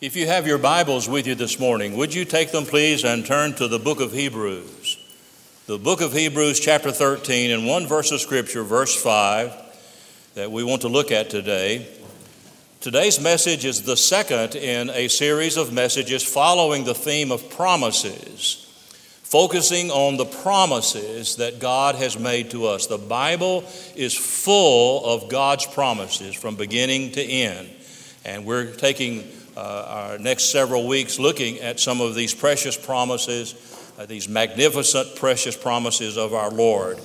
If you have your Bibles with you this morning, would you take them, please, and turn to the book of Hebrews? The book of Hebrews, chapter 13, and one verse of Scripture, verse 5, that we want to look at today. Today's message is the second in a series of messages following the theme of promises, focusing on the promises that God has made to us. The Bible is full of God's promises from beginning to end, and we're taking our next several weeks looking at some of these precious promises, uh, these magnificent, precious promises of our Lord.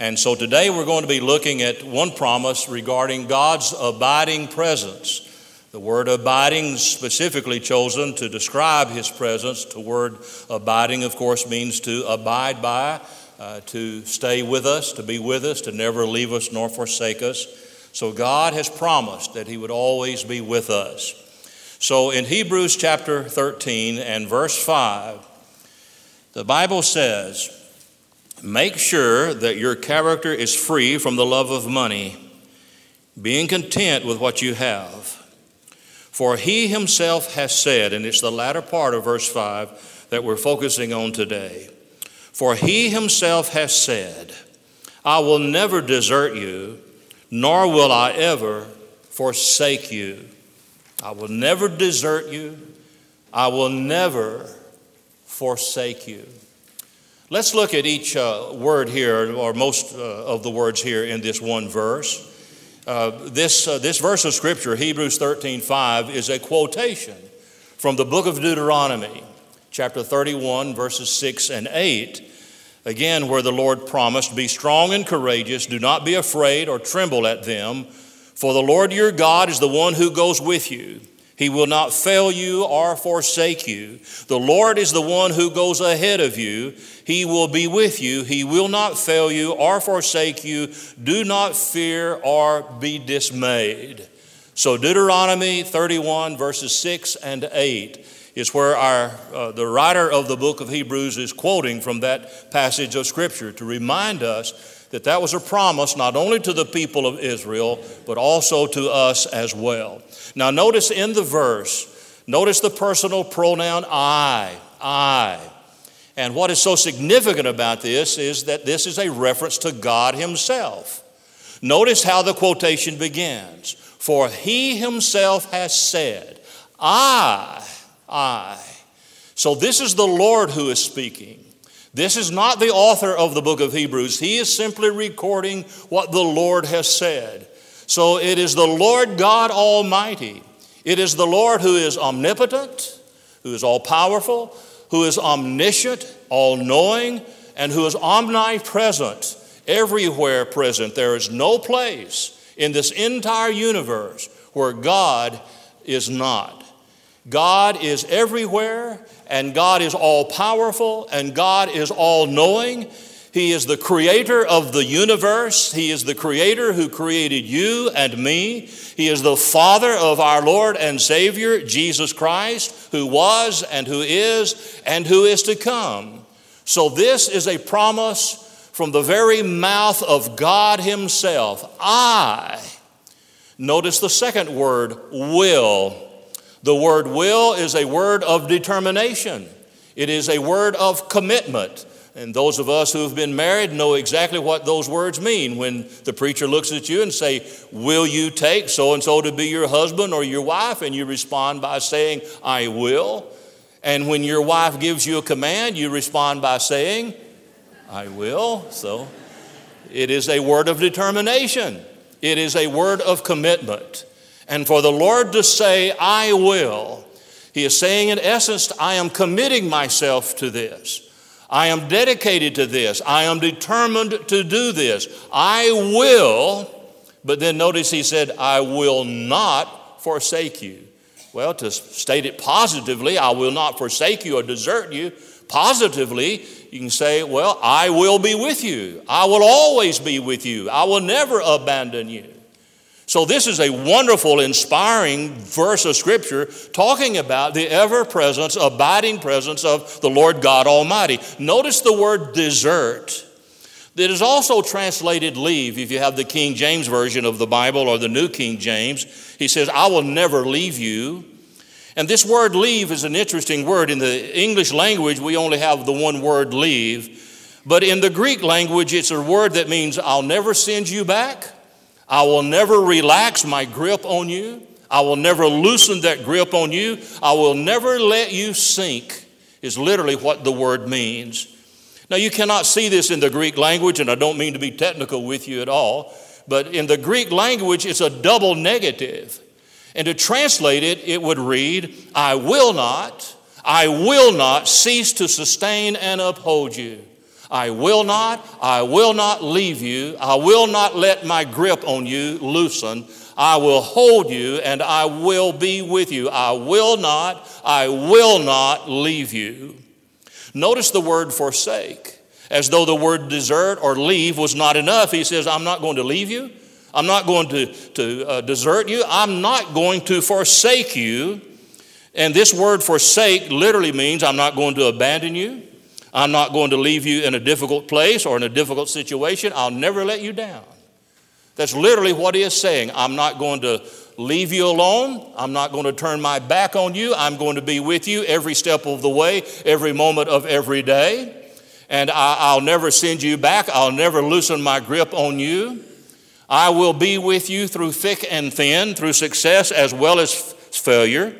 And so today we're going to be looking at one promise regarding God's abiding presence. The word abiding specifically chosen to describe his presence. The word abiding, of course, means to abide by, uh, to stay with us, to be with us, to never leave us nor forsake us. So God has promised that he would always be with us. So in Hebrews chapter 13 and verse 5, the Bible says, Make sure that your character is free from the love of money, being content with what you have. For he himself has said, and it's the latter part of verse 5 that we're focusing on today. For he himself has said, I will never desert you, nor will I ever forsake you. I will never desert you. I will never forsake you. Let's look at each uh, word here, or most uh, of the words here in this one verse. Uh, this, uh, this verse of Scripture, Hebrews 13 5, is a quotation from the book of Deuteronomy, chapter 31, verses 6 and 8. Again, where the Lord promised, Be strong and courageous, do not be afraid or tremble at them for the Lord your God is the one who goes with you. He will not fail you or forsake you. The Lord is the one who goes ahead of you. He will be with you. He will not fail you or forsake you. Do not fear or be dismayed. So, Deuteronomy 31, verses 6 and 8 is where our, uh, the writer of the book of Hebrews is quoting from that passage of Scripture to remind us that that was a promise not only to the people of Israel, but also to us as well. Now, notice in the verse, notice the personal pronoun I, I. And what is so significant about this is that this is a reference to God Himself. Notice how the quotation begins For He Himself has said, I, I. So this is the Lord who is speaking. This is not the author of the book of Hebrews. He is simply recording what the Lord has said. So it is the Lord God Almighty. It is the Lord who is omnipotent, who is all powerful, who is omniscient, all knowing, and who is omnipresent, everywhere present. There is no place in this entire universe where God is not. God is everywhere, and God is all powerful, and God is all knowing. He is the creator of the universe. He is the creator who created you and me. He is the Father of our Lord and Savior, Jesus Christ, who was and who is and who is to come. So, this is a promise from the very mouth of God Himself. I, notice the second word, will. The word will is a word of determination, it is a word of commitment. And those of us who've been married know exactly what those words mean when the preacher looks at you and say, "Will you take so and so to be your husband or your wife?" and you respond by saying, "I will." And when your wife gives you a command, you respond by saying, "I will." So it is a word of determination. It is a word of commitment. And for the Lord to say, I will, He is saying, in essence, I am committing myself to this. I am dedicated to this. I am determined to do this. I will, but then notice He said, I will not forsake you. Well, to state it positively, I will not forsake you or desert you. Positively, you can say, Well, I will be with you. I will always be with you. I will never abandon you. So, this is a wonderful, inspiring verse of Scripture talking about the ever presence, abiding presence of the Lord God Almighty. Notice the word desert. That is also translated leave if you have the King James Version of the Bible or the New King James. He says, I will never leave you. And this word leave is an interesting word. In the English language, we only have the one word leave. But in the Greek language, it's a word that means I'll never send you back. I will never relax my grip on you. I will never loosen that grip on you. I will never let you sink, is literally what the word means. Now, you cannot see this in the Greek language, and I don't mean to be technical with you at all, but in the Greek language, it's a double negative. And to translate it, it would read, I will not, I will not cease to sustain and uphold you. I will not, I will not leave you. I will not let my grip on you loosen. I will hold you and I will be with you. I will not, I will not leave you. Notice the word forsake, as though the word desert or leave was not enough. He says, I'm not going to leave you. I'm not going to, to uh, desert you. I'm not going to forsake you. And this word forsake literally means I'm not going to abandon you. I'm not going to leave you in a difficult place or in a difficult situation. I'll never let you down. That's literally what he is saying. I'm not going to leave you alone. I'm not going to turn my back on you. I'm going to be with you every step of the way, every moment of every day. And I, will never send you back. I'll never loosen my grip on you. I will be with you through thick and thin, through success as well as failure.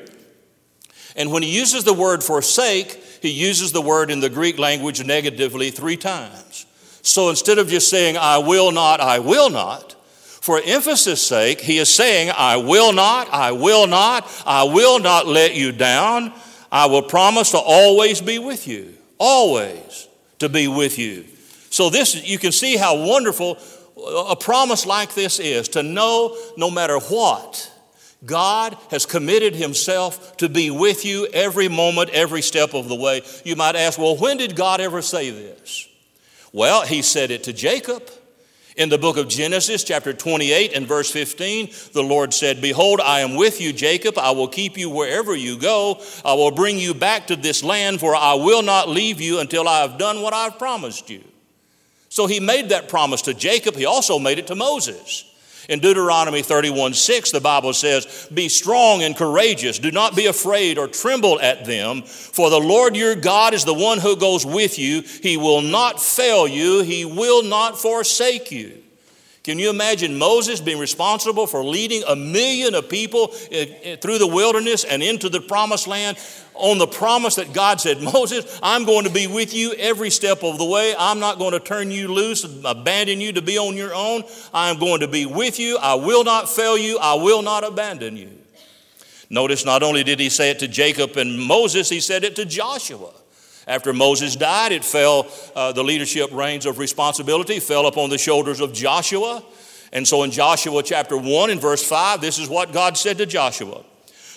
And when he uses the word forsake, he uses the word in the Greek language negatively three times. So instead of just saying, I will not, I will not, for emphasis' sake, he is saying, I will not, I will not, I will not let you down. I will promise to always be with you, always to be with you. So, this, you can see how wonderful a promise like this is to know no matter what, God has committed Himself to be with you every moment, every step of the way. You might ask, well, when did God ever say this? Well, He said it to Jacob. In the book of Genesis, chapter 28 and verse 15, the Lord said, Behold, I am with you, Jacob. I will keep you wherever you go. I will bring you back to this land, for I will not leave you until I have done what I've promised you. So he made that promise to Jacob. He also made it to Moses. In Deuteronomy 31 6, the Bible says, Be strong and courageous. Do not be afraid or tremble at them, for the Lord your God is the one who goes with you. He will not fail you, He will not forsake you. Can you imagine Moses being responsible for leading a million of people eh, eh, through the wilderness and into the promised land on the promise that God said, Moses, I'm going to be with you every step of the way. I'm not going to turn you loose, abandon you to be on your own. I am going to be with you. I will not fail you. I will not abandon you. Notice not only did he say it to Jacob and Moses, he said it to Joshua. After Moses died, it fell, uh, the leadership reins of responsibility fell upon the shoulders of Joshua. And so in Joshua chapter 1 and verse 5, this is what God said to Joshua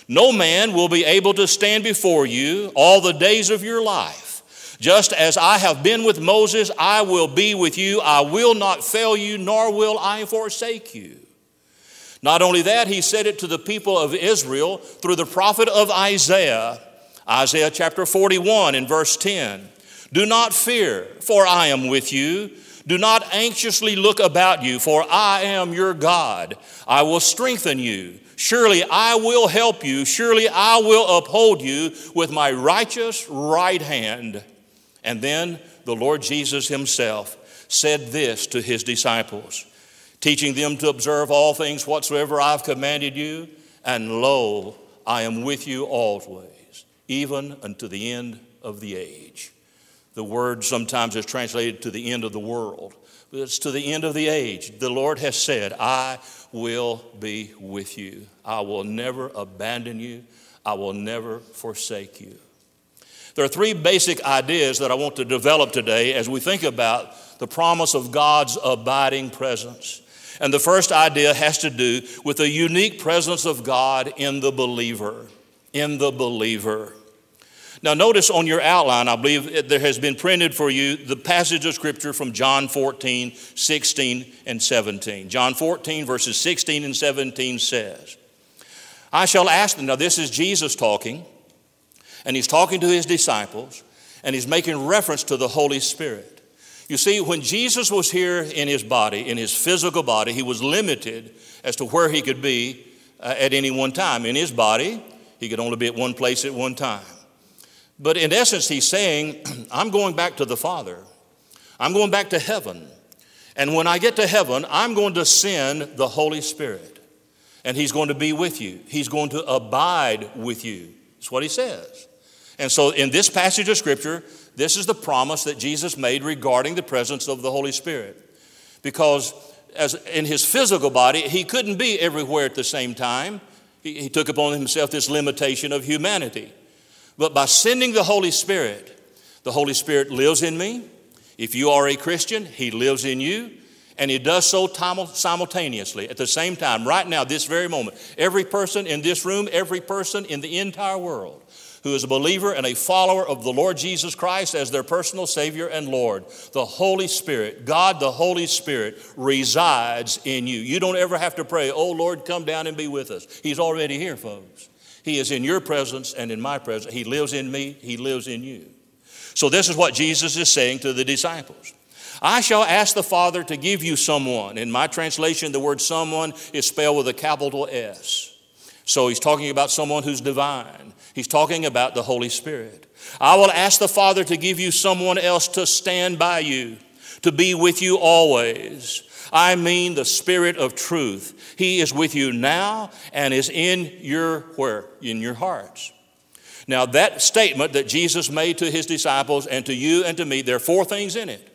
No man will be able to stand before you all the days of your life. Just as I have been with Moses, I will be with you. I will not fail you, nor will I forsake you. Not only that, he said it to the people of Israel through the prophet of Isaiah Isaiah chapter 41 in verse 10. Do not fear, for I am with you. Do not anxiously look about you, for I am your God. I will strengthen you. Surely I will help you. Surely I will uphold you with my righteous right hand. And then the Lord Jesus himself said this to his disciples, teaching them to observe all things whatsoever I've commanded you. And lo, I am with you always even unto the end of the age. The word sometimes is translated to the end of the world, but it's to the end of the age. The Lord has said, I will be with you. I will never abandon you. I will never forsake you. There are three basic ideas that I want to develop today as we think about the promise of God's abiding presence. And the first idea has to do with the unique presence of God in the believer. In the believer. Now, notice on your outline, I believe there has been printed for you the passage of Scripture from John 14, 16, and 17. John 14, verses 16 and 17 says, I shall ask them. Now, this is Jesus talking, and he's talking to his disciples, and he's making reference to the Holy Spirit. You see, when Jesus was here in his body, in his physical body, he was limited as to where he could be uh, at any one time. In his body, He could only be at one place at one time. But in essence, he's saying, I'm going back to the Father. I'm going back to heaven. And when I get to heaven, I'm going to send the Holy Spirit. And he's going to be with you, he's going to abide with you. That's what he says. And so, in this passage of Scripture, this is the promise that Jesus made regarding the presence of the Holy Spirit. Because as in his physical body, he couldn't be everywhere at the same time. He, he took upon himself this limitation of humanity. But by sending the Holy Spirit, the Holy Spirit lives in me. If you are a Christian, He lives in you. And He does so simultaneously at the same time, right now, this very moment. Every person in this room, every person in the entire world who is a believer and a follower of the Lord Jesus Christ as their personal Savior and Lord, the Holy Spirit, God the Holy Spirit, resides in you. You don't ever have to pray, Oh Lord, come down and be with us. He's already here, folks. He is in your presence and in my presence. He lives in me, He lives in you. So, this is what Jesus is saying to the disciples. I shall ask the Father to give you someone. In my translation, the word someone is spelled with a capital S. So he's talking about someone who's divine. He's talking about the Holy Spirit. I will ask the Father to give you someone else to stand by you, to be with you always. I mean the Spirit of truth. He is with you now and is in your where? In your hearts. Now, that statement that Jesus made to his disciples and to you and to me, there are four things in it.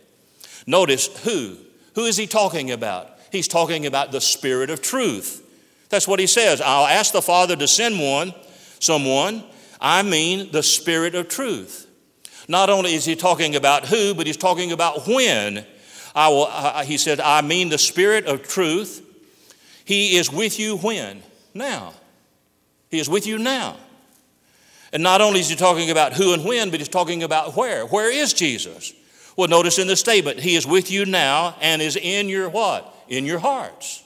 Notice who. Who is he talking about? He's talking about the Spirit of truth. That's what he says. I'll ask the Father to send one, someone. I mean the Spirit of truth. Not only is he talking about who, but he's talking about when. I will, uh, he said, I mean the Spirit of truth. He is with you when? Now. He is with you now. And not only is he talking about who and when, but he's talking about where. Where is Jesus? Well, notice in the statement, he is with you now and is in your what? In your hearts.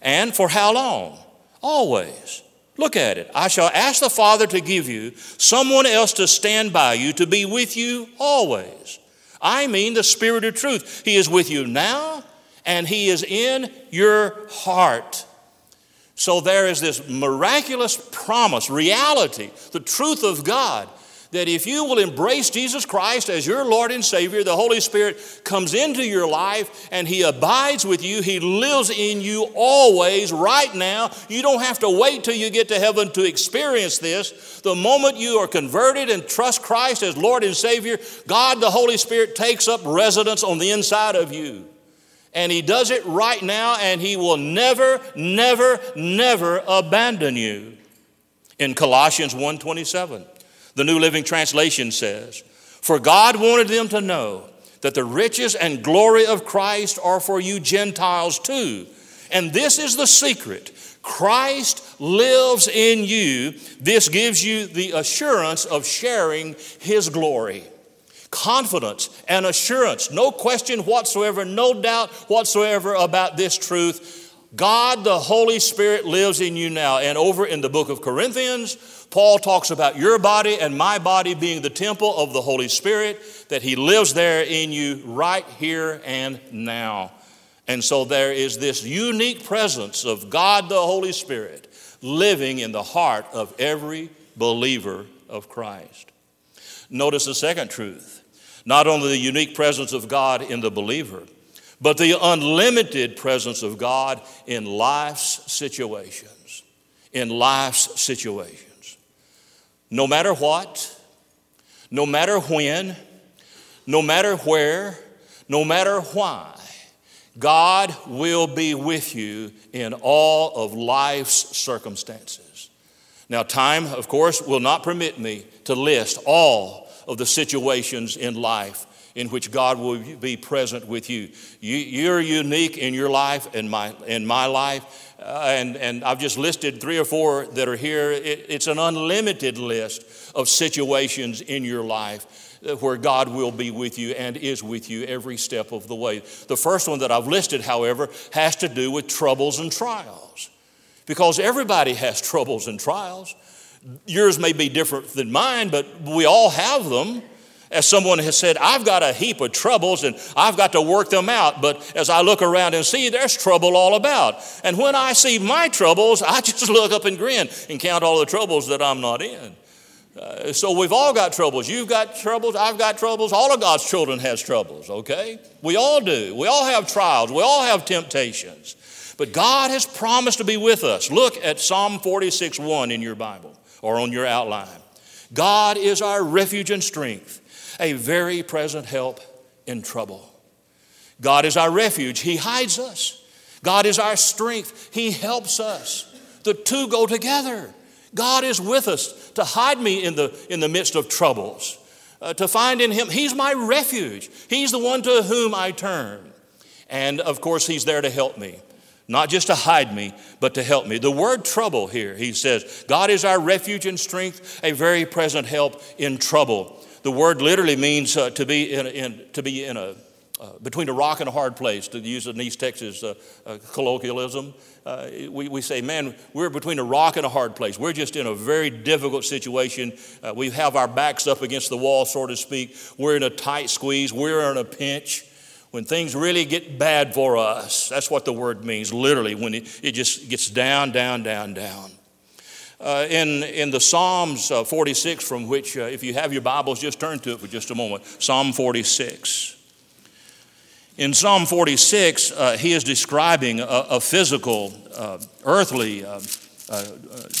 And for how long? Always. Look at it. I shall ask the Father to give you someone else to stand by you, to be with you always. I mean the Spirit of truth. He is with you now and He is in your heart. So there is this miraculous promise, reality, the truth of God that if you will embrace Jesus Christ as your Lord and Savior, the Holy Spirit comes into your life and He abides with you. He lives in you always, right now. You don't have to wait till you get to heaven to experience this. The moment you are converted and trust Christ as Lord and Savior, God, the Holy Spirit, takes up residence on the inside of you. And he does it right now, and he will never, never, never abandon you. In Colossians 1:27, the New Living Translation says, For God wanted them to know that the riches and glory of Christ are for you Gentiles too. And this is the secret. Christ lives in you. This gives you the assurance of sharing his glory confidence and assurance, no question whatsoever, no doubt whatsoever about this truth. God, the Holy Spirit, lives in you now. And over in the book of Corinthians, Paul talks about your body and my body being the temple of the Holy Spirit, that He lives there in you right here and now. And so there is this unique presence of God, the Holy Spirit, living in the heart of every believer of Christ. Notice the second truth not only the unique presence of God in the believer, but the unlimited presence of God in life's situations. In life's situations. No matter what, no matter when, no matter where, no matter why, God will be with you in all of life's circumstances. Now, time, of course, will not permit me to list all of the situations in life in which God will be present with you. you are unique in your life and my, in my life. Uh, and, and I've just listed three or four that are here. It, it's an unlimited list of situations in your life uh, where God will be with you and is with you every step of the way. The first one that I've listed, however, has to do with troubles and trials. Because everybody has troubles and trials. Yours may be different than mine, but we all have them. As someone has said, I've got a heap of troubles and I've got to work them out. But as I look around and see, there's trouble all about. And when I see my troubles, I just look up and grin and count all the troubles that I'm not in. Uh, so we've all got troubles. You've got troubles. I've got troubles. All of God's children has troubles, okay? We all do. We all have trials. We all have temptations. But God has promised to be with us. Look at Psalm 46 1 in your Bible or on your outline. God is our refuge and strength, a very present help in trouble. God is our refuge, He hides us. God is our strength, He helps us. The two go together. God is with us to hide me in the, in the midst of troubles, uh, to find in Him, He's my refuge. He's the one to whom I turn. And of course, He's there to help me not just to hide me, but to help me. The word trouble here, he says, God is our refuge and strength, a very present help in trouble. The word literally means uh, to be in, in, to be in a uh, between a rock and a hard place, to use an East Texas uh, uh colloquialism. Uh, we, we say, man, we're between a rock and a hard place. We're just in a very difficult situation. Uh, we have our backs up against the wall, so to speak. We're in a tight squeeze. We're in a pinch when things really get bad for us. That's what the word means, literally, when it, it just gets down, down, down, down. Uh, in, in the Psalms uh, 46, from which, uh, if you have your Bibles, just turn to it for just a moment. Psalm 46. In Psalm 46, uh, he is describing a, a physical, uh, earthly uh,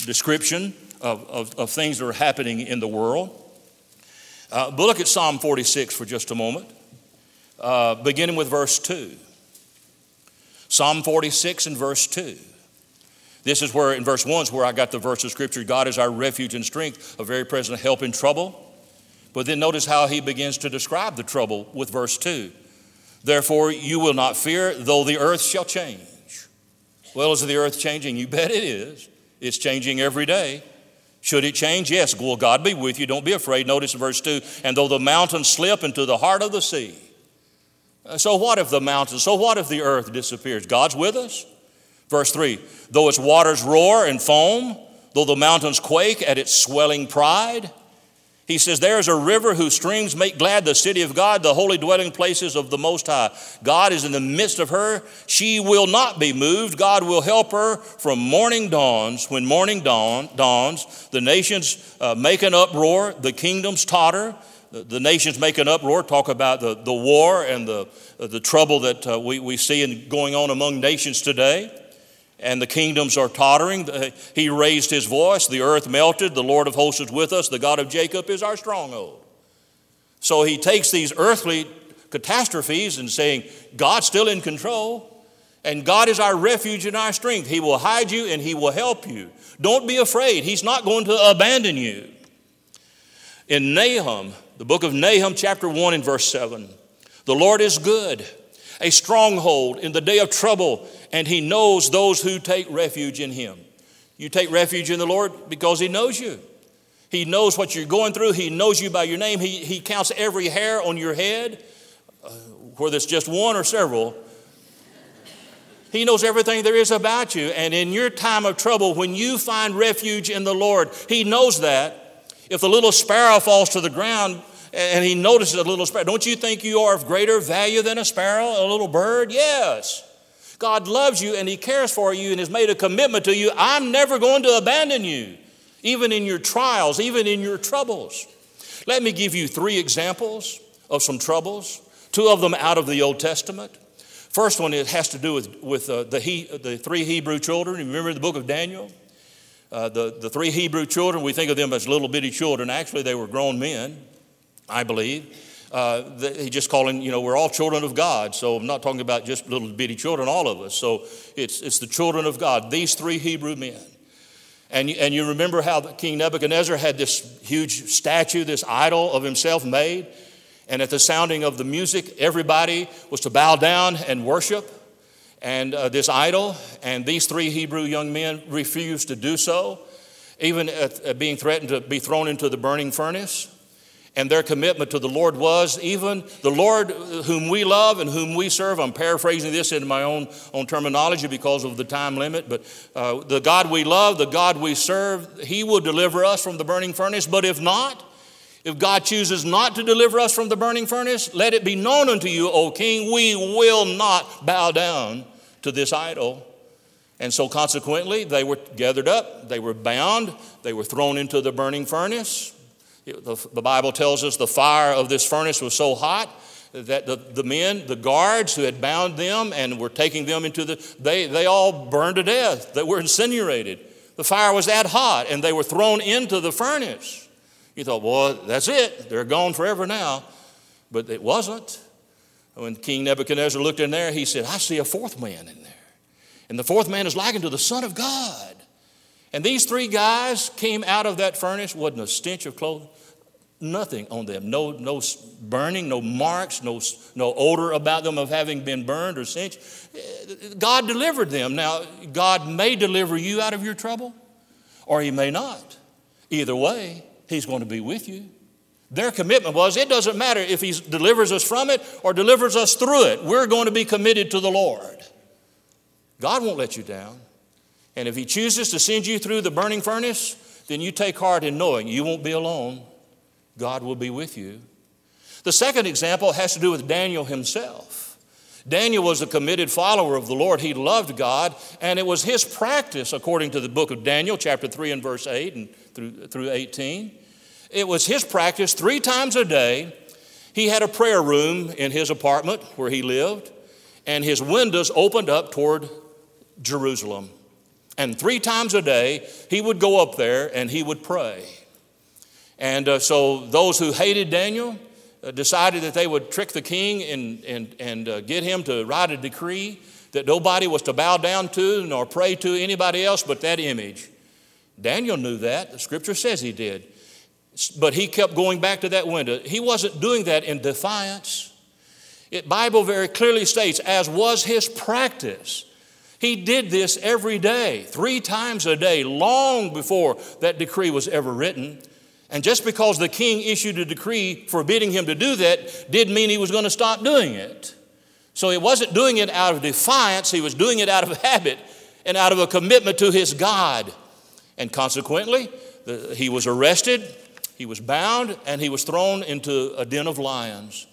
description of, of, of, things that are happening in the world. but look at Psalm 46 for just a moment beginning with verse 2. Psalm 46 and verse 2. This is where, in verse 1, is where I got the verse of Scripture God is our refuge and strength, a very present help in trouble. But then notice how he begins to describe the trouble with verse 2. Therefore, you will not fear, though the earth shall change. Well, is the earth changing? You bet it is. It's changing every day. Should it change? Yes. Will God be with you? Don't be afraid. Notice verse 2 and though the mountains slip into the heart of the sea, uh, so what if the mountains, so what if the earth disappears? God's with us. Verse 3 Though its waters roar and foam, though the mountains quake at its swelling pride, he says, There is a river whose streams make glad the city of God, the holy dwelling places of the Most High. God is in the midst of her. She will not be moved. God will help her from morning dawns. When morning dawn, dawns, the nations uh, make an uproar, the kingdoms totter the, nations make an uproar, talk about the, the war and the, the trouble that uh, we, we see in, going on among nations today. And the kingdoms are tottering. He raised his voice, the earth melted, the Lord of hosts is with us, the God of Jacob is our stronghold. So he takes these earthly catastrophes and saying, God's still in control. And God is our refuge and our strength. He will hide you and He will help you. Don't be afraid. He's not going to abandon you. In Nahum, the book of Nahum, chapter 1, and verse 7. The Lord is good, a stronghold in the day of trouble, and He knows those who take refuge in Him. You take refuge in the Lord because He knows you. He knows what you're going through. He knows you by your name. He, he counts every hair on your head, uh, whether it's just one or several. He knows everything there is about you. And in your time of trouble, when you find refuge in the Lord, He knows that. If the little sparrow falls to the ground, and he notices a little sparrow. Don't you think you are of greater value than a sparrow, a little bird? Yes. God loves you and he cares for you and has made a commitment to you. I'm never going to abandon you, even in your trials, even in your troubles. Let me give you three examples of some troubles, two of them out of the Old Testament. First one it has to do with, with uh, the, he, the three Hebrew children. Remember the book of Daniel? Uh, the, the three Hebrew children, we think of them as little bitty children. Actually, they were grown men. I believe. Uh, he just calling, you know, we're all children of God. So I'm not talking about just little bitty children, all of us. So it's, it's the children of God, these three Hebrew men. And, and you remember how King Nebuchadnezzar had this huge statue, this idol of himself made. And at the sounding of the music, everybody was to bow down and worship and uh, this idol. And these three Hebrew young men refused to do so, even at, at being threatened to be thrown into the burning furnace and their commitment to the Lord was even the Lord whom we love and whom we serve. I'm paraphrasing this in my own, own terminology because of the time limit, but uh, the God we love, the God we serve, He will deliver us from the burning furnace. But if not, If God chooses not to deliver us from the burning furnace, let it be known unto you, O king, we will not bow down to this idol. And so, consequently, they were gathered up, they were bound, they were thrown into the burning furnace. The, Bible tells us the fire of this furnace was so hot that the, the men, the guards who had bound them and were taking them into the, they, they all burned to death. They were incinerated. The fire was that hot, and they were thrown into the furnace. You thought, well, that's it. They're gone forever now. But it wasn't. When King Nebuchadnezzar looked in there, he said, I see a fourth man in there. And the fourth man is likened to the Son of God. And these three guys came out of that furnace, wasn't a stench of clothing, nothing on them. No, no burning, no marks, no, no odor about them of having been burned or singed. God delivered them. Now, God may deliver you out of your trouble, or He may not. Either way, He's going to be with you. Their commitment was it doesn't matter if He delivers us from it or delivers us through it, we're going to be committed to the Lord. God won't let you down. And if He chooses to send you through the burning furnace, then you take heart in knowing you won't be alone. God will be with you. The second example has to do with Daniel himself. Daniel was a committed follower of the Lord. He loved God, and it was his practice, according to the book of Daniel, chapter 3 and verse 8 and through, through 18. It was his practice three times a day. He had a prayer room in his apartment where he lived, and his windows opened up toward Jerusalem. And three times a day, he would go up there and he would pray. And uh, so those who hated Daniel uh, decided that they would trick the king and, and, and uh, get him to write a decree that nobody was to bow down to nor pray to anybody else but that image. Daniel knew that. The scripture says he did. But he kept going back to that window. He wasn't doing that in defiance. Bible very clearly states, as was his practice. He did this every day, three times a day, long before that decree was ever written. And just because the king issued a decree forbidding him to do that didn't mean he was going to stop doing it. So he wasn't doing it out of defiance, he was doing it out of habit and out of a commitment to his God. And consequently, the, he was arrested, he was bound, and he was thrown into a den of lions.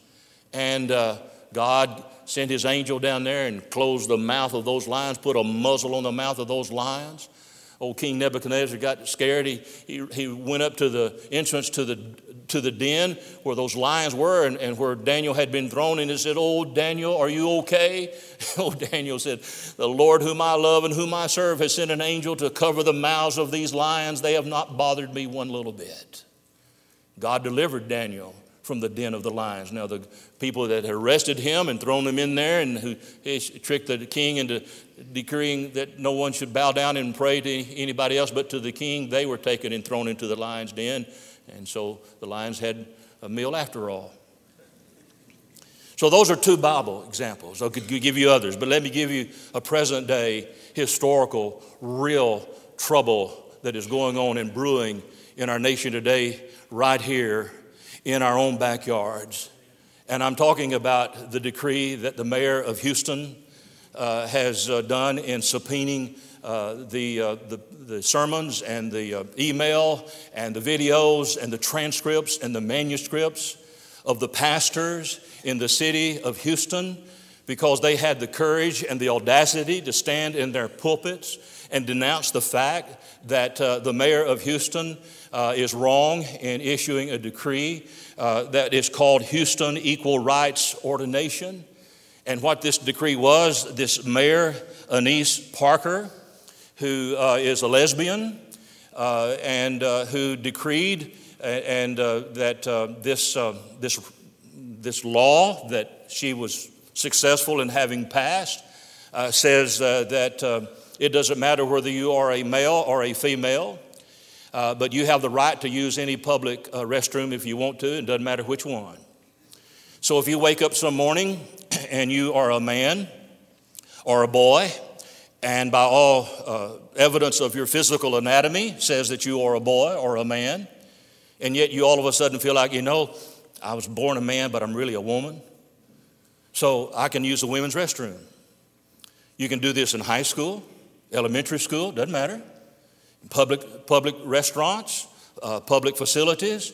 And uh, God sent his angel down there and closed the mouth of those lions, put a muzzle on the mouth of those lions. Old King Nebuchadnezzar got scared. He, he, he went up to the entrance to the, to the den where those lions were and, and where Daniel had been thrown, and he said, Oh, Daniel, are you okay? oh, Daniel said, The Lord whom I love and whom I serve has sent an angel to cover the mouths of these lions. They have not bothered me one little bit. God delivered Daniel from the den of the lions. Now, the people that had arrested him and thrown him in there and who tricked the king into decreeing that no one should bow down and pray to anybody else but to the king, they were taken and thrown into the lion's den. And so the lions had a meal after all. So, those are two Bible examples. I could give you others, but let me give you a present day historical, real trouble that is going on and brewing in our nation today, right here in our own backyards. And I'm talking about the decree that the mayor of Houston uh, has uh, done in subpoenaing uh, the, uh, the, the, sermons and the uh, email and the videos and the transcripts and the manuscripts of the pastors in the city of Houston because they had the courage and the audacity to stand in their pulpits and denounce the fact that uh, the mayor of Houston uh, is wrong in issuing a decree uh, that is called Houston Equal Rights Ordination. And what this decree was, this mayor, Annise Parker, who uh, is a lesbian uh, and uh, who decreed and that this, this, this law that she was successful in having passed says that it doesn't matter whether you are a male or a female. Uh, but you have the right to use any public uh, restroom if you want to, it doesn't matter which one. So if you wake up some morning and you are a man or a boy, and by all uh, evidence of your physical anatomy says that you are a boy or a man, and yet you all of a sudden feel like, you know, I was born a man, but I'm really a woman. So I can use the women's restroom. You can do this in high school, elementary school, doesn't matter public, public restaurants, uh, public facilities.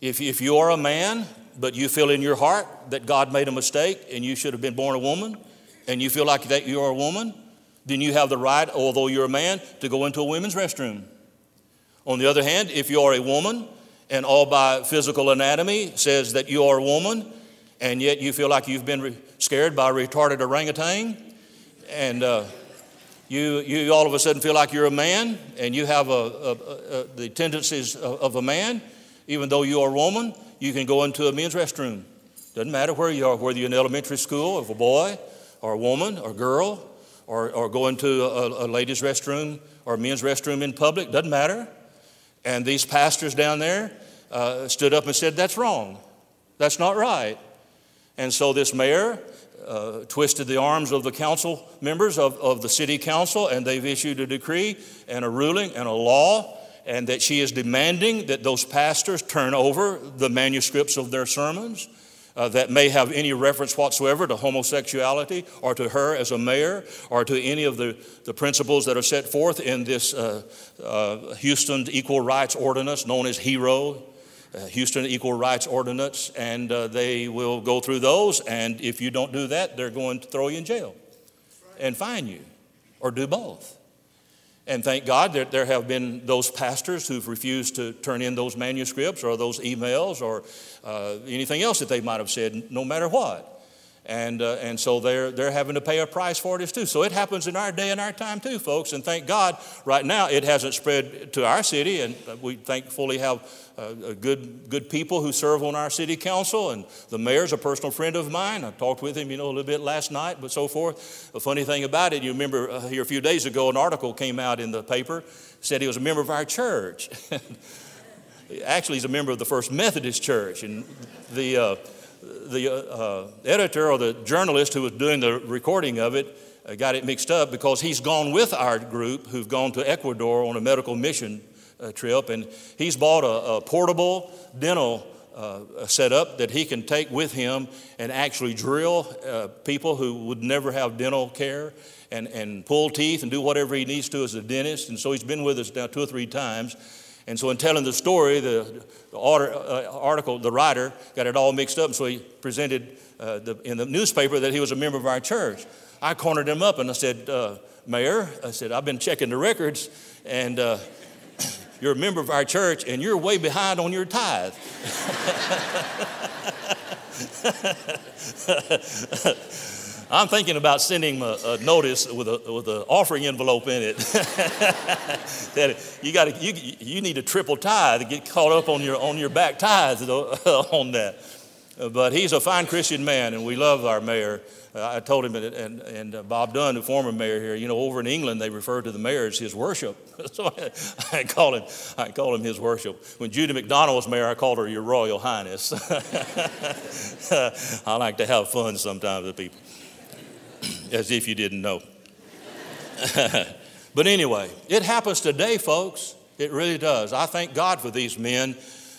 If, if you are a man, but you feel in your heart that God made a mistake and you should have been born a woman, and you feel like that you are a woman, then you have the right, although you're a man, to go into a women's restroom. On the other hand, if you are a woman and all by physical anatomy says that you are a woman, and yet you feel like you've been re- scared by a retarded orangutan, and uh, you, you all of a sudden feel like you're a man and you have a, a, a, the tendencies of, of a man, even though you are a woman, you can go into a men's restroom. Doesn't matter where you are, whether you're in elementary school, if a boy or a woman or a girl, or, or go into a, a ladies' restroom or a men's restroom in public, doesn't matter. And these pastors down there uh, stood up and said, That's wrong. That's not right. And so this mayor uh, twisted the arms of the council members of, of the city council, and they've issued a decree and a ruling and a law, and that she is demanding that those pastors turn over the manuscripts of their sermons. Uh, that may have any reference whatsoever to homosexuality or to her as a mayor or to any of the, the principles that are set forth in this uh, uh, Houston Equal Rights Ordinance known as HERO, uh, Houston Equal Rights Ordinance, and uh, they will go through those. And if you don't do that, they're going to throw you in jail and fine you, or do both. And thank God that there have been those pastors who've refused to turn in those manuscripts or those emails or uh, anything else that they might have said, no matter what. And, uh, and so they're, they're having to pay a price for this too. So it happens in our day and our time too, folks. And thank God, right now it hasn't spread to our city. And we thankfully have uh, good, good people who serve on our city council. And the mayor's a personal friend of mine. I talked with him, you know, a little bit last night, but so forth. The funny thing about it, you remember uh, here a few days ago, an article came out in the paper, said he was a member of our church. Actually, he's a member of the First Methodist Church. And the, uh, the uh, editor or the journalist who was doing the recording of it uh, got it mixed up because he's gone with our group who've gone to Ecuador on a medical mission uh, trip, and he's bought a, a portable dental uh, setup that he can take with him and actually drill uh, people who would never have dental care and, and pull teeth and do whatever he needs to as a dentist. And so he's been with us now two or three times. And so, in telling the story, the, the uh, article, the writer got it all mixed up. And so, he presented uh, the, in the newspaper that he was a member of our church. I cornered him up and I said, uh, Mayor, I said, I've been checking the records, and uh, you're a member of our church, and you're way behind on your tithe. I'm thinking about sending a, a notice with a with an offering envelope in it. that you got you you need a triple tithe to get caught up on your on your back tithes on that. But he's a fine Christian man, and we love our mayor. I told him, and, and, uh, Bob Dunn, the former mayor here, you know, over in England, they refer to the mayor as his worship. so I, I, call him, I call him his worship. When Judy McDonald was mayor, I called her your royal highness. I like to have fun sometimes with people, as if you didn't know. but anyway, it happens today, folks. It really does. I thank God for these men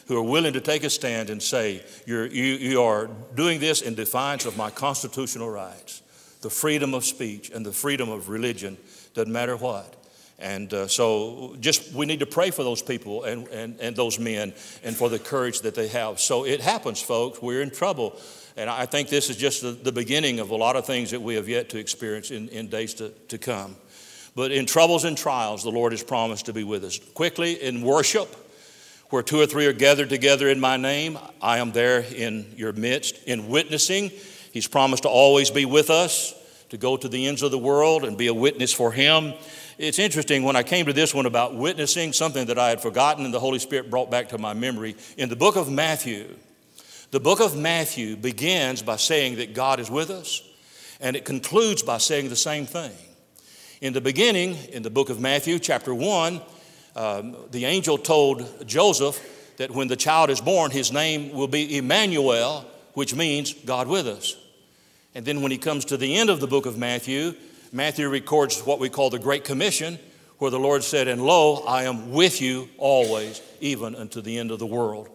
who are willing to take a stand and say, You're, you, you are doing this in defiance of my constitutional rights, the freedom of speech and the freedom of religion, doesn't matter what. And uh, so, just we need to pray for those people and, and, and those men and for the courage that they have. So, it happens, folks. We're in trouble. And I think this is just the, the beginning of a lot of things that we have yet to experience in, in days to, to come. But in troubles and trials, the Lord has promised to be with us. Quickly, in worship, where two or three are gathered together in my name, I am there in your midst. In witnessing, He's promised to always be with us, to go to the ends of the world and be a witness for Him. It's interesting when I came to this one about witnessing, something that I had forgotten and the Holy Spirit brought back to my memory. In the book of Matthew, the book of Matthew begins by saying that God is with us, and it concludes by saying the same thing. In the beginning, in the book of Matthew, chapter 1, um, the angel told Joseph that when the child is born, his name will be Emmanuel, which means God with us. And then when he comes to the end of the book of Matthew, Matthew records what we call the Great Commission, where the Lord said, And lo, I am with you always, even unto the end of the world.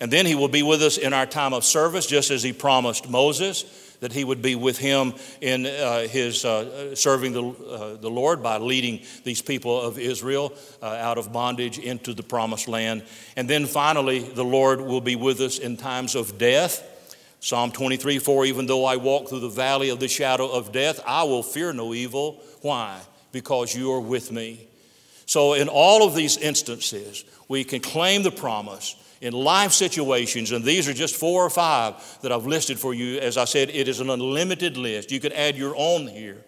And then he will be with us in our time of service, just as he promised Moses that he would be with him in uh, his uh, serving the, uh, the Lord by leading these people of Israel uh, out of bondage into the promised land. And then finally, the Lord will be with us in times of death. Psalm 23 4 Even though I walk through the valley of the shadow of death, I will fear no evil. Why? Because you are with me. So, in all of these instances, we can claim the promise in life situations, and these are just four or five that I've listed for you. As I said, it is an unlimited list. You can add your own here.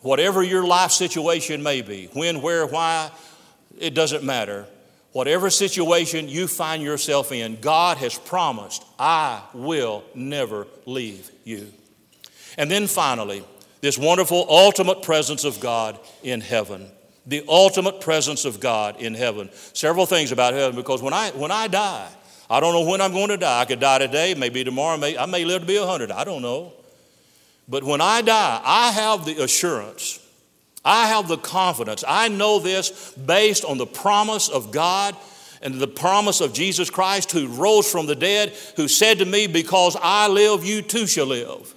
Whatever your life situation may be, when, where, why, it doesn't matter. Whatever situation you find yourself in, God has promised, I will never leave you. And then finally, this wonderful ultimate presence of God in heaven the ultimate presence of God in heaven. Several things about heaven because when I, when I die, I don't know when I'm going to die. I could die today, maybe tomorrow, I may live to be 100. I don't know. But when I die, I have the assurance, I have the confidence. I know this based on the promise of God and the promise of Jesus Christ who rose from the dead, who said to me, Because I live, you too shall live.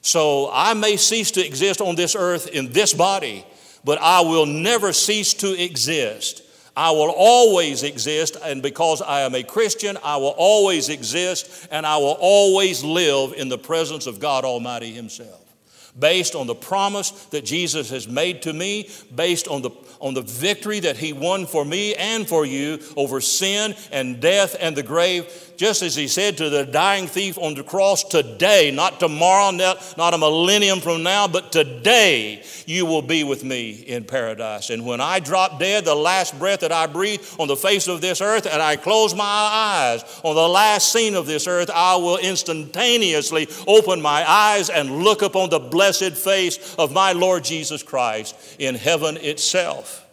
So I may cease to exist on this earth in this body, but I will never cease to exist. I will always exist, and because I am a Christian, I will always exist, and I will always live in the presence of God Almighty Himself. Based on the promise that Jesus has made to me, based on the on the victory that he won for me and for you over sin and death and the grave, just as he said to the dying thief on the cross, today, not tomorrow, not a millennium from now, but today you will be with me in paradise. And when I drop dead, the last breath that I breathe on the face of this earth, and I close my eyes on the last scene of this earth, I will instantaneously open my eyes and look upon the blessed face of my Lord Jesus Christ in heaven itself.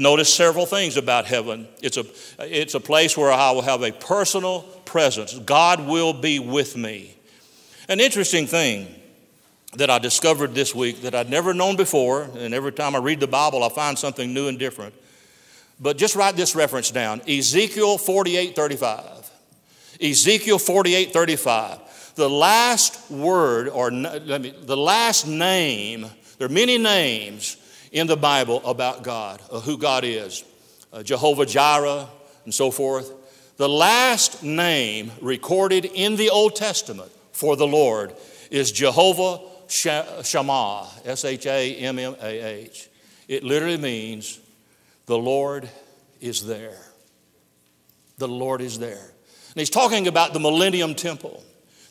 Notice several things about heaven. It's a, it's a place where I will have a personal presence. God will be with me. An interesting thing that I discovered this week that I'd never known before, and every time I read the Bible, I find something new and different. But just write this reference down Ezekiel 48 35. Ezekiel 48 35. The last word, or let me, the last name, there are many names in the Bible about God, uh, who God is uh, Jehovah Jireh, and so forth. The last name recorded in the Old Testament for the Lord is Jehovah Shammah, S H A M M A H. It literally means the Lord is there. The Lord is there. And he's talking about the millennium temple.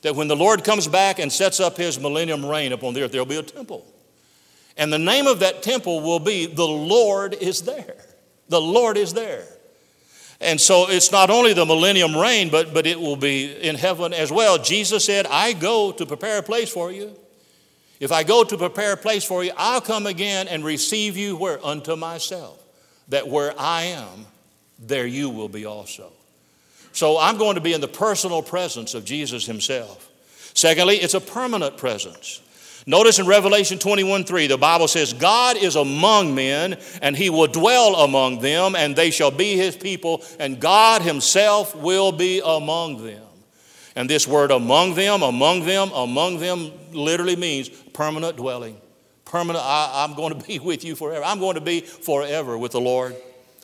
That when the Lord comes back and sets up his millennium reign upon the earth, there'll be a temple. And the name of that temple will be The Lord is there. The Lord is there. And so it's not only the millennium reign, but, but it will be in heaven as well. Jesus said, I go to prepare a place for you. If I go to prepare a place for you, I'll come again and receive you where? Unto myself. That where I am, there you will be also. So I'm going to be in the personal presence of Jesus himself. Secondly, it's a permanent presence. Notice in Revelation 21 3, the Bible says, God is among men, and he will dwell among them, and they shall be his people, and God himself will be among them. And this word among them, among them, among them literally means permanent dwelling. Permanent, I, am going to be with you forever. I'm going to be forever with the Lord.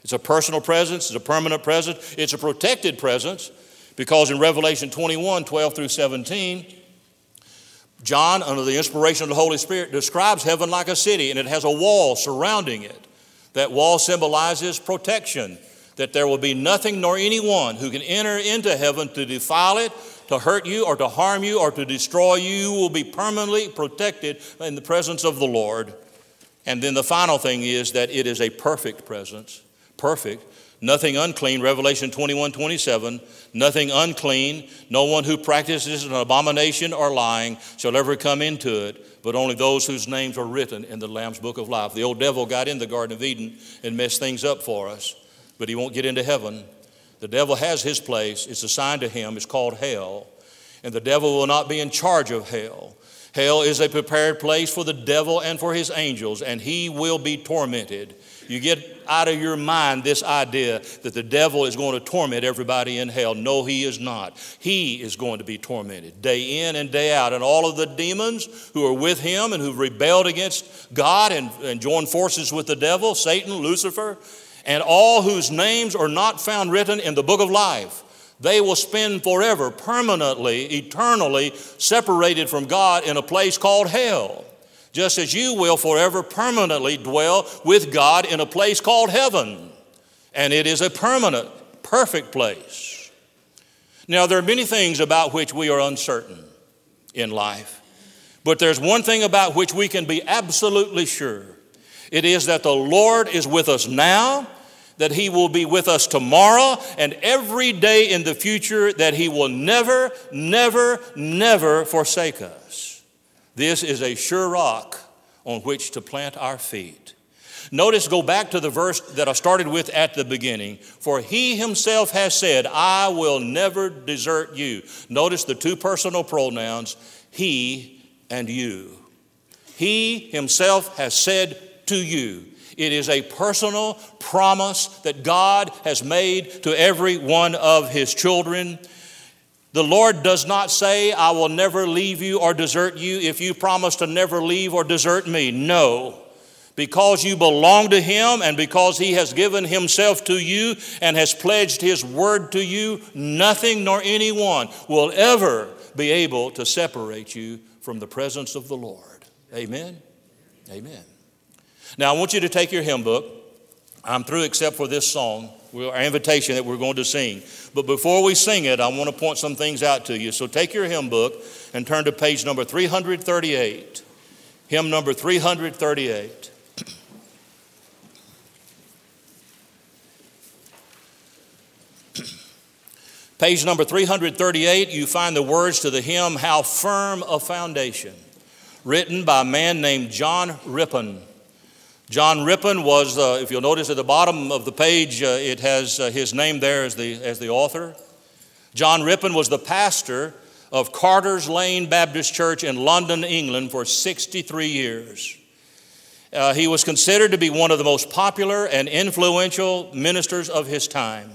It's a personal presence, it's a permanent presence, it's a protected presence, because in Revelation 21 12 through 17, John, under the inspiration of the Holy Spirit, describes heaven like a city, and it has a wall surrounding it. That wall symbolizes protection, that there will be nothing nor anyone who can enter into heaven to defile it, to hurt you, or to harm you, or to destroy you. You will be permanently protected in the presence of the Lord. And then the final thing is that it is a perfect presence, perfect, nothing unclean, Revelation 21 27, nothing unclean, no one who practices an abomination or lying shall ever come into it, but only those whose names are written in the Lamb's book of life. The old devil got in the Garden of Eden and messed things up for us, but he won't get into heaven. The devil has his place, it's assigned to him, it's called hell, and the devil will not be in charge of hell. Hell is a prepared place for the devil and for his angels, and he will be tormented. You get out of your mind this idea that the devil is going to torment everybody in hell. No, he is not. He is going to be tormented day in and day out. And all of the demons who are with him and who've rebelled against God and, and joined forces with the devil, Satan, Lucifer, and all whose names are not found written in the book of life they will spend forever, permanently, eternally separated from God in a place called hell, just as you will forever, permanently dwell with God in a place called heaven. And it is a permanent, perfect place. Now, there are many things about which we are uncertain in life, but there's one thing about which we can be absolutely sure it is that the Lord is with us now that He will be with us tomorrow and every day in the future, that He will never, never, never forsake us. This is a sure rock on which to plant our feet. Notice, go back to the verse that I started with at the beginning. For he himself has said, I will never desert you. Notice the two personal pronouns, he and you. He himself has said to you. It is a personal promise that God has made to every one of His children. The Lord does not say, I will never leave you or desert you if you promise to never leave or desert me. No. Because you belong to Him and because He has given Himself to you and has pledged His word to you, nothing nor anyone will ever be able to separate you from the presence of the Lord. Amen. Amen. Now, I want you to take your hymn book. I'm through except for this song, our invitation that we're going to sing. But before we sing it, I want to point some things out to you. So take your hymn book and turn to page number 338. Hymn number 338. Page number 338, you find the words to the hymn, How Firm a Foundation, written by a man named John Rippon. John Rippon was, uh, if you'll notice at the bottom of the page, uh, it has uh, his name there as the, as the author. John Rippon was the pastor of Carter's Lane Baptist Church in London, England for 63 years. Uh, he was considered to be one of the most popular and influential ministers of his time.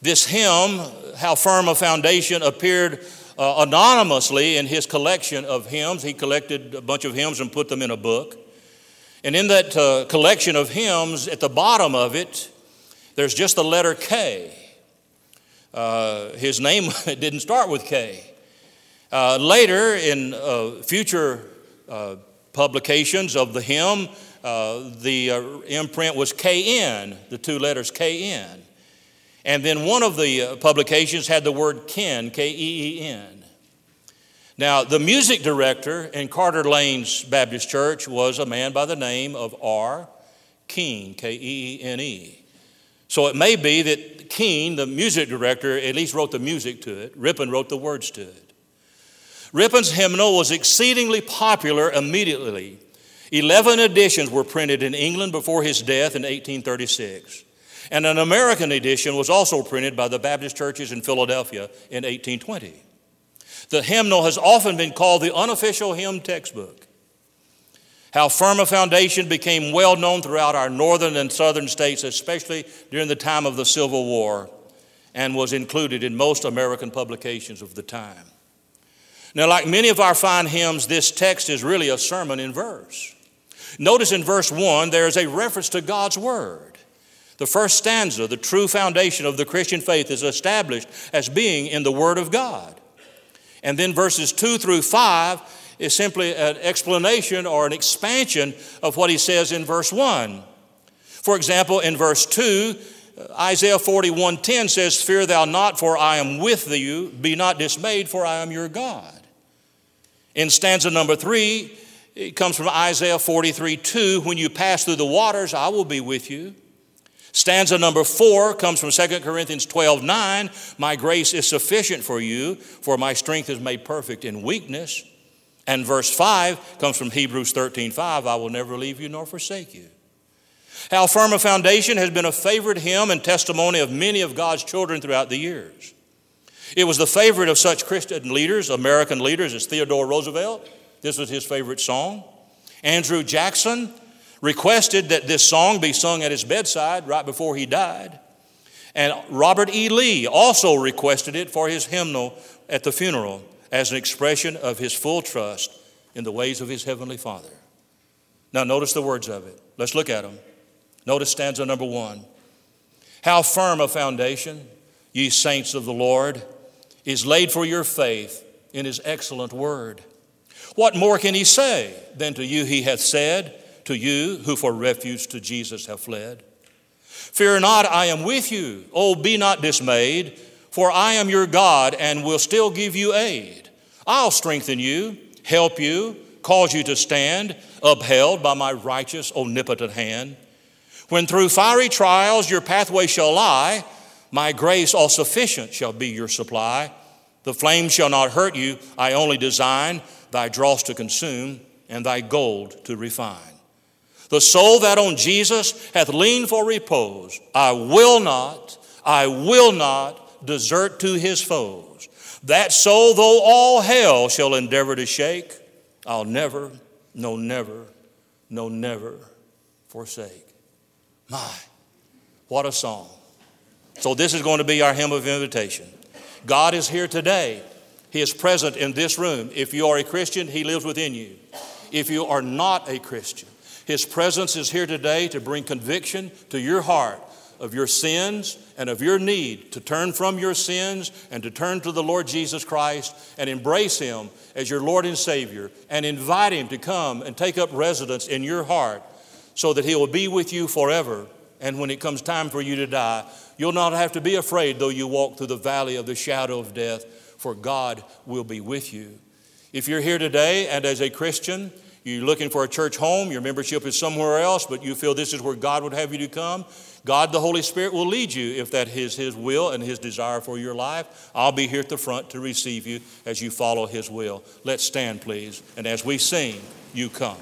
This hymn, How Firm a Foundation, appeared uh, anonymously in his collection of hymns. He collected a bunch of hymns and put them in a book. And in that uh, collection of hymns, at the bottom of it, there's just the letter K. Uh, his name didn't start with K. Uh, later, in uh, future uh, publications of the hymn, uh, the imprint was KN, the two letters KN. And then one of the publications had the word Keen, K E E N. Now, the music director in Carter Lane's Baptist Church was a man by the name of R. Keene, K E E N E. So it may be that Keene, the music director, at least wrote the music to it. Rippon wrote the words to it. Rippon's hymnal was exceedingly popular immediately. Eleven editions were printed in England before his death in 1836. And an American edition was also printed by the Baptist churches in Philadelphia in 1820. The hymnal has often been called the unofficial hymn textbook. How firm a foundation became well known throughout our northern and southern states, especially during the time of the Civil War, and was included in most American publications of the time. Now, like many of our fine hymns, this text is really a sermon in verse. Notice in verse 1, there is a reference to God's Word. The first stanza, the true foundation of the Christian faith, is established as being in the Word of God. And then verses 2 through 5 is simply an explanation or an expansion of what he says in verse 1. For example, in verse 2, uh, Isaiah 41:10 says, "Fear thou not, for I am with thee; be not dismayed, for I am your God." In stanza number 3, it comes from Isaiah 43:2, "When you pass through the waters, I will be with you." Stanza number four comes from 2 Corinthians 12 9. My grace is sufficient for you, for my strength is made perfect in weakness. And verse 5 comes from Hebrews 13 5. I will never leave you nor forsake you. How Firm a Foundation has been a favorite hymn and testimony of many of God's children throughout the years. It was the favorite of such Christian leaders, American leaders, as Theodore Roosevelt. This was his favorite song. Andrew Jackson requested that this song be sung at his bedside right before he died. And Robert E. Lee also requested it for his hymnal at the funeral as an expression of his full trust in the ways of his heavenly Father. Now, notice the words of it. Let's look at them. Notice stanza number one. How firm a foundation, ye saints of the Lord, is laid for your faith in his excellent word. What more can he say than to you he hath said, to you who for refuge to Jesus have fled? Fear not, I am with you. Oh, be not dismayed, for I am your God and will still give you aid. I'll strengthen you, help you, cause you to stand, upheld by my righteous, omnipotent hand. When through fiery trials your pathway shall lie, my grace all sufficient shall be your supply. The flame shall not hurt you, I only design thy dross to consume and thy gold to refine. The soul that on Jesus hath leaned for repose, I will not, I will not desert to his foes. That soul, though all hell shall endeavor to shake, I'll never, no, never, no, never forsake. My, what a song. So, this is going to be our hymn of invitation. God is here today. He is present in this room. If you are a Christian, He lives within you. If you are not a Christian, his presence is here today to bring conviction to your heart of your sins and of your need to turn from your sins and to turn to the Lord Jesus Christ and embrace Him as your Lord and Savior and invite Him to come and take up residence in your heart so that He will be with you forever. And when it comes time for you to die, you'll not have to be afraid though you walk through the valley of the shadow of death, for God will be with you. If you're here today and as a Christian, you're looking for a church home, your membership is somewhere else, but you feel this is where God would have you to come. God, the Holy Spirit, will lead you if that is His will and His desire for your life. I'll be here at the front to receive you as you follow His will. Let's stand, please. And as we sing, you come.